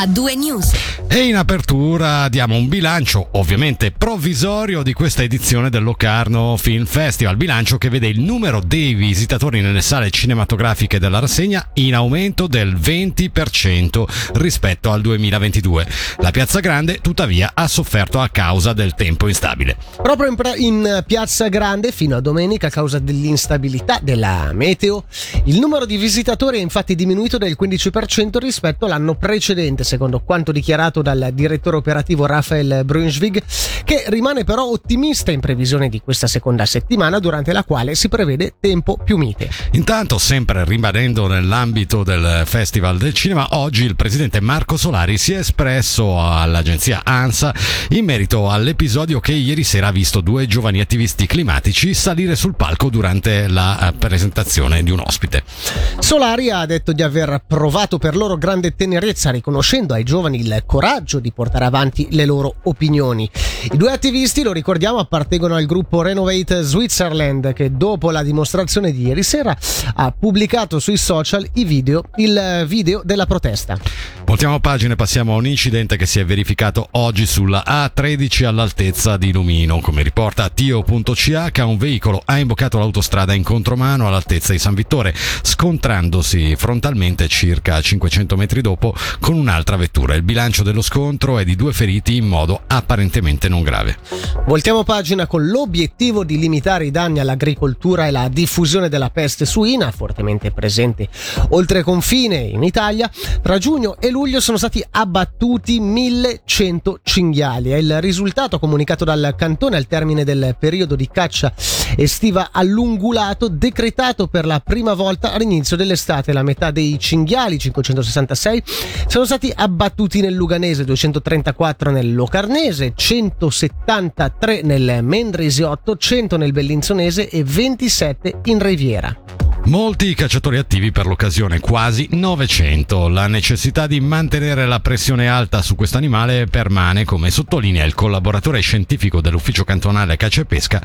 a due news. E in apertura diamo un bilancio, ovviamente provvisorio, di questa edizione del Locarno Film Festival. Bilancio che vede il numero dei visitatori nelle sale cinematografiche della rassegna in aumento del 20% rispetto al 2022. La Piazza Grande, tuttavia, ha sofferto a causa del tempo instabile. Proprio in, in Piazza Grande, fino a domenica, a causa dell'instabilità della meteo, il numero di visitatori è infatti diminuito del 15% rispetto all'anno precedente, secondo quanto dichiarato dal direttore operativo Rafael Brunschwig, che rimane però ottimista in previsione di questa seconda settimana, durante la quale si prevede tempo più mite. Intanto, sempre rimanendo nell'ambito del Festival del Cinema, oggi il presidente Marco Solari si è espresso all'agenzia ANSA in merito all'episodio che ieri sera ha visto due giovani attivisti climatici salire sul palco durante la eh, presentazione di un ospite. Solari ha detto di aver provato per loro grande tenerezza, riconoscendo ai giovani il coraggio di portare avanti le loro opinioni. I due attivisti, lo ricordiamo, appartengono al gruppo Renovate Switzerland che dopo la dimostrazione di ieri sera ha pubblicato sui social video, il video della protesta. Voltiamo pagina e passiamo a un incidente che si è verificato oggi sulla A13 all'altezza di Lumino. Come riporta Tio.ch, un veicolo ha imboccato l'autostrada in contromano all'altezza di San Vittore, scontrandosi frontalmente circa 500 metri dopo con un'altra vettura. Il bilancio dello scontro è di due feriti in modo apparentemente non grave. Voltiamo pagina con l'obiettivo di limitare i danni all'agricoltura e la diffusione della peste suina, fortemente presente oltre confine in Italia. Tra giugno e luglio sono stati abbattuti 1100 cinghiali. È il risultato comunicato dal cantone al termine del periodo di caccia estiva allungulato decretato per la prima volta all'inizio dell'estate. La metà dei cinghiali, 566, sono stati abbattuti nel Luganese, 234 nel Locarnese, 173 nel Mendrisiotto, 100 nel Bellinzonese e 27 in Riviera. Molti cacciatori attivi per l'occasione, quasi 900. La necessità di mantenere la pressione alta su questo animale permane, come sottolinea il collaboratore scientifico dell'ufficio cantonale caccia e pesca,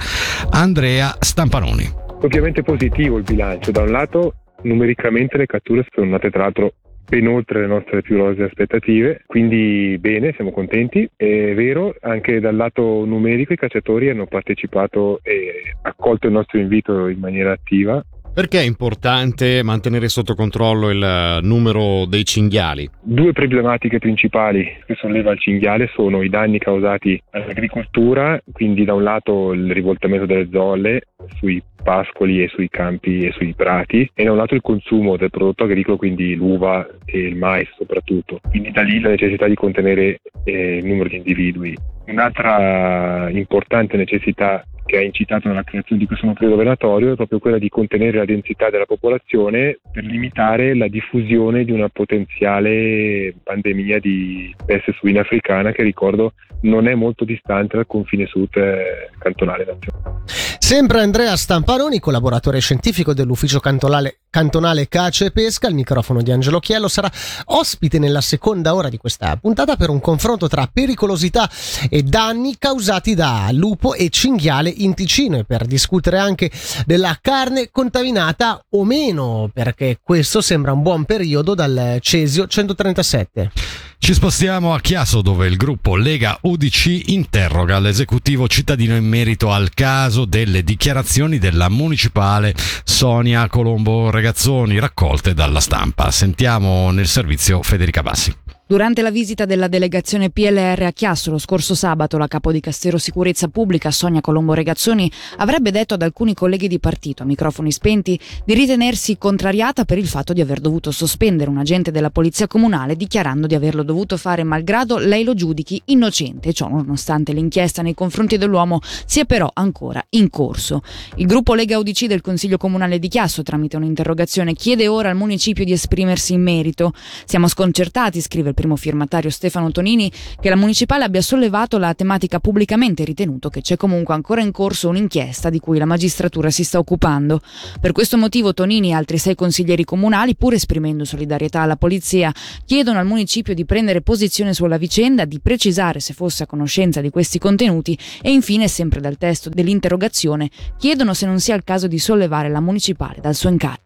Andrea Stampanoni. Ovviamente positivo il bilancio, da un lato numericamente le catture sono andate tra l'altro ben oltre le nostre più rose aspettative, quindi bene, siamo contenti. È vero, anche dal lato numerico i cacciatori hanno partecipato e accolto il nostro invito in maniera attiva perché è importante mantenere sotto controllo il eh, numero dei cinghiali? Due problematiche principali che solleva il cinghiale sono i danni causati all'agricoltura, quindi da un lato il rivoltamento delle zolle sui pascoli e sui campi e sui prati e da un lato il consumo del prodotto agricolo, quindi l'uva e il mais soprattutto. Quindi da lì la necessità di contenere eh, il numero di individui. Un'altra importante necessità che ha incitato alla creazione di questo nucleo governatorio è proprio quella di contenere la densità della popolazione per limitare la diffusione di una potenziale pandemia di peste suina africana che ricordo non è molto distante dal confine sud eh, cantonale nazionale. Sempre Andrea Stampanoni, collaboratore scientifico dell'ufficio cantonale, cantonale Cace e Pesca, al microfono di Angelo Chiello, sarà ospite nella seconda ora di questa puntata per un confronto tra pericolosità e danni causati da lupo e cinghiale in Ticino e per discutere anche della carne contaminata o meno, perché questo sembra un buon periodo dal Cesio 137. Ci spostiamo a Chiasso dove il gruppo Lega UDC interroga l'esecutivo cittadino in merito al caso delle dichiarazioni della municipale Sonia Colombo Regazzoni raccolte dalla stampa. Sentiamo nel servizio Federica Bassi. Durante la visita della delegazione PLR a Chiasso lo scorso sabato, la capo di Castero Sicurezza Pubblica, Sonia Colombo Regazzoni, avrebbe detto ad alcuni colleghi di partito, a microfoni spenti, di ritenersi contrariata per il fatto di aver dovuto sospendere un agente della Polizia Comunale dichiarando di averlo dovuto fare malgrado lei lo giudichi innocente, ciò nonostante l'inchiesta nei confronti dell'uomo sia però ancora in corso. Il gruppo Lega UDC del Consiglio Comunale di Chiasso, tramite un'interrogazione, chiede ora al municipio di esprimersi in merito. Siamo sconcertati, scrive il primo firmatario Stefano Tonini, che la municipale abbia sollevato la tematica pubblicamente ritenuto che c'è comunque ancora in corso un'inchiesta di cui la magistratura si sta occupando. Per questo motivo Tonini e altri sei consiglieri comunali, pur esprimendo solidarietà alla polizia, chiedono al municipio di prendere posizione sulla vicenda, di precisare se fosse a conoscenza di questi contenuti e infine, sempre dal testo dell'interrogazione, chiedono se non sia il caso di sollevare la municipale dal suo incarico.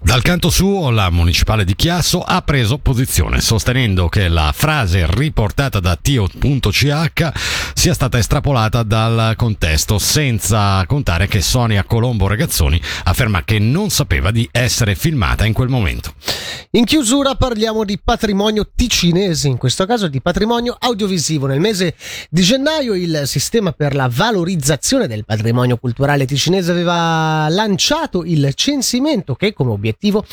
Dal canto suo, la municipale di Chiasso ha preso posizione, sostenendo che la frase riportata da Tio.ch sia stata estrapolata dal contesto, senza contare che Sonia Colombo Regazzoni afferma che non sapeva di essere filmata in quel momento. In chiusura parliamo di patrimonio ticinese, in questo caso di patrimonio audiovisivo. Nel mese di gennaio il sistema per la valorizzazione del patrimonio culturale ticinese aveva lanciato il censimento che come obiettivo obiettivo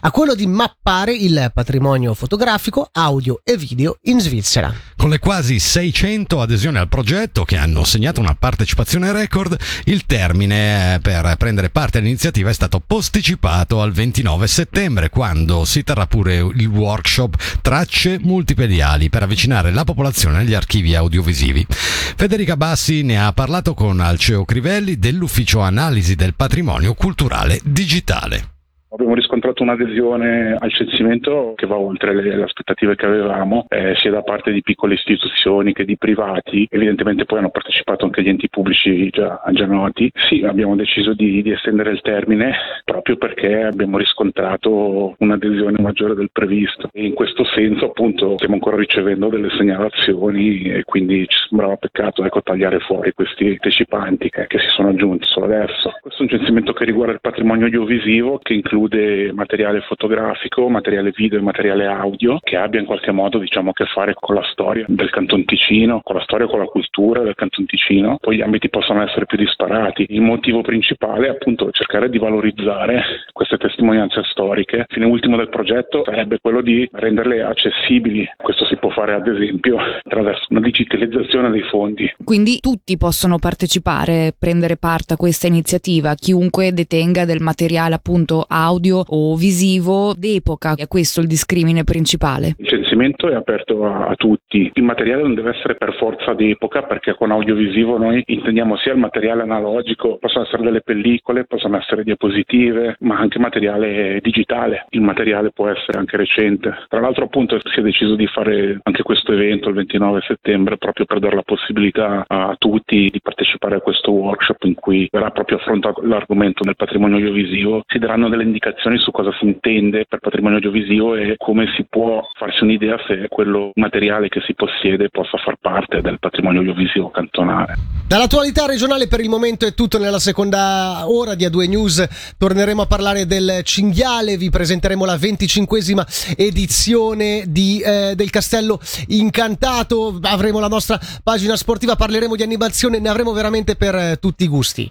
a quello di mappare il patrimonio fotografico, audio e video in Svizzera. Con le quasi 600 adesioni al progetto che hanno segnato una partecipazione record, il termine per prendere parte all'iniziativa è stato posticipato al 29 settembre, quando si terrà pure il workshop Tracce multipediali per avvicinare la popolazione agli archivi audiovisivi. Federica Bassi ne ha parlato con Alceo Crivelli dell'Ufficio Analisi del Patrimonio Culturale Digitale. Abbiamo riscontrato un'adesione al censimento che va oltre le, le aspettative che avevamo, eh, sia da parte di piccole istituzioni che di privati. Evidentemente poi hanno partecipato anche gli enti pubblici già, già noti. Sì, abbiamo deciso di, di, estendere il termine proprio perché abbiamo riscontrato un'adesione maggiore del previsto. E in questo senso appunto stiamo ancora ricevendo delle segnalazioni e quindi ci sembrava peccato ecco, tagliare fuori questi partecipanti che, che si sono aggiunti solo adesso. Questo è un censimento che riguarda il patrimonio audiovisivo che include include materiale fotografico, materiale video e materiale audio che abbia in qualche modo diciamo, a che fare con la storia del Canton Ticino, con la storia e con la cultura del Canton Ticino. Poi gli ambiti possono essere più disparati. Il motivo principale è appunto cercare di valorizzare queste testimonianze storiche. Il fine ultimo del progetto sarebbe quello di renderle accessibili. Questo si può fare ad esempio attraverso una digitalizzazione dei fondi. Quindi tutti possono partecipare, prendere parte a questa iniziativa, chiunque detenga del materiale appunto audio o visivo d'epoca. È questo il discrimine principale. Il censimento è aperto a, a tutti. Il materiale non deve essere per forza d'epoca perché con audiovisivo noi intendiamo sia il materiale analogico, possono essere delle pellicole, possono essere diapositive, ma anche materiale digitale. Il materiale può essere anche recente. Tra l'altro appunto si è deciso di fare anche questo evento il 29 settembre proprio per dare la possibilità a tutti di partecipare a questo workshop in cui verrà proprio affrontato l'argomento del patrimonio audiovisivo. Si daranno delle indicazioni su cosa si intende per patrimonio audiovisivo e come si può farsi un'idea se quello materiale che si possiede possa far parte del patrimonio audiovisivo cantonale. Dall'attualità regionale per il momento è tutto nella seconda ora di A2 News. Torneremo a parlare del cinghiale, vi presenteremo la venticinquesima edizione di, eh, del Castello Incantato, avremo la nostra pagina sportiva, parleremo di animazione, ne avremo veramente per eh, tutti i gusti.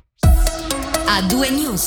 A2 News.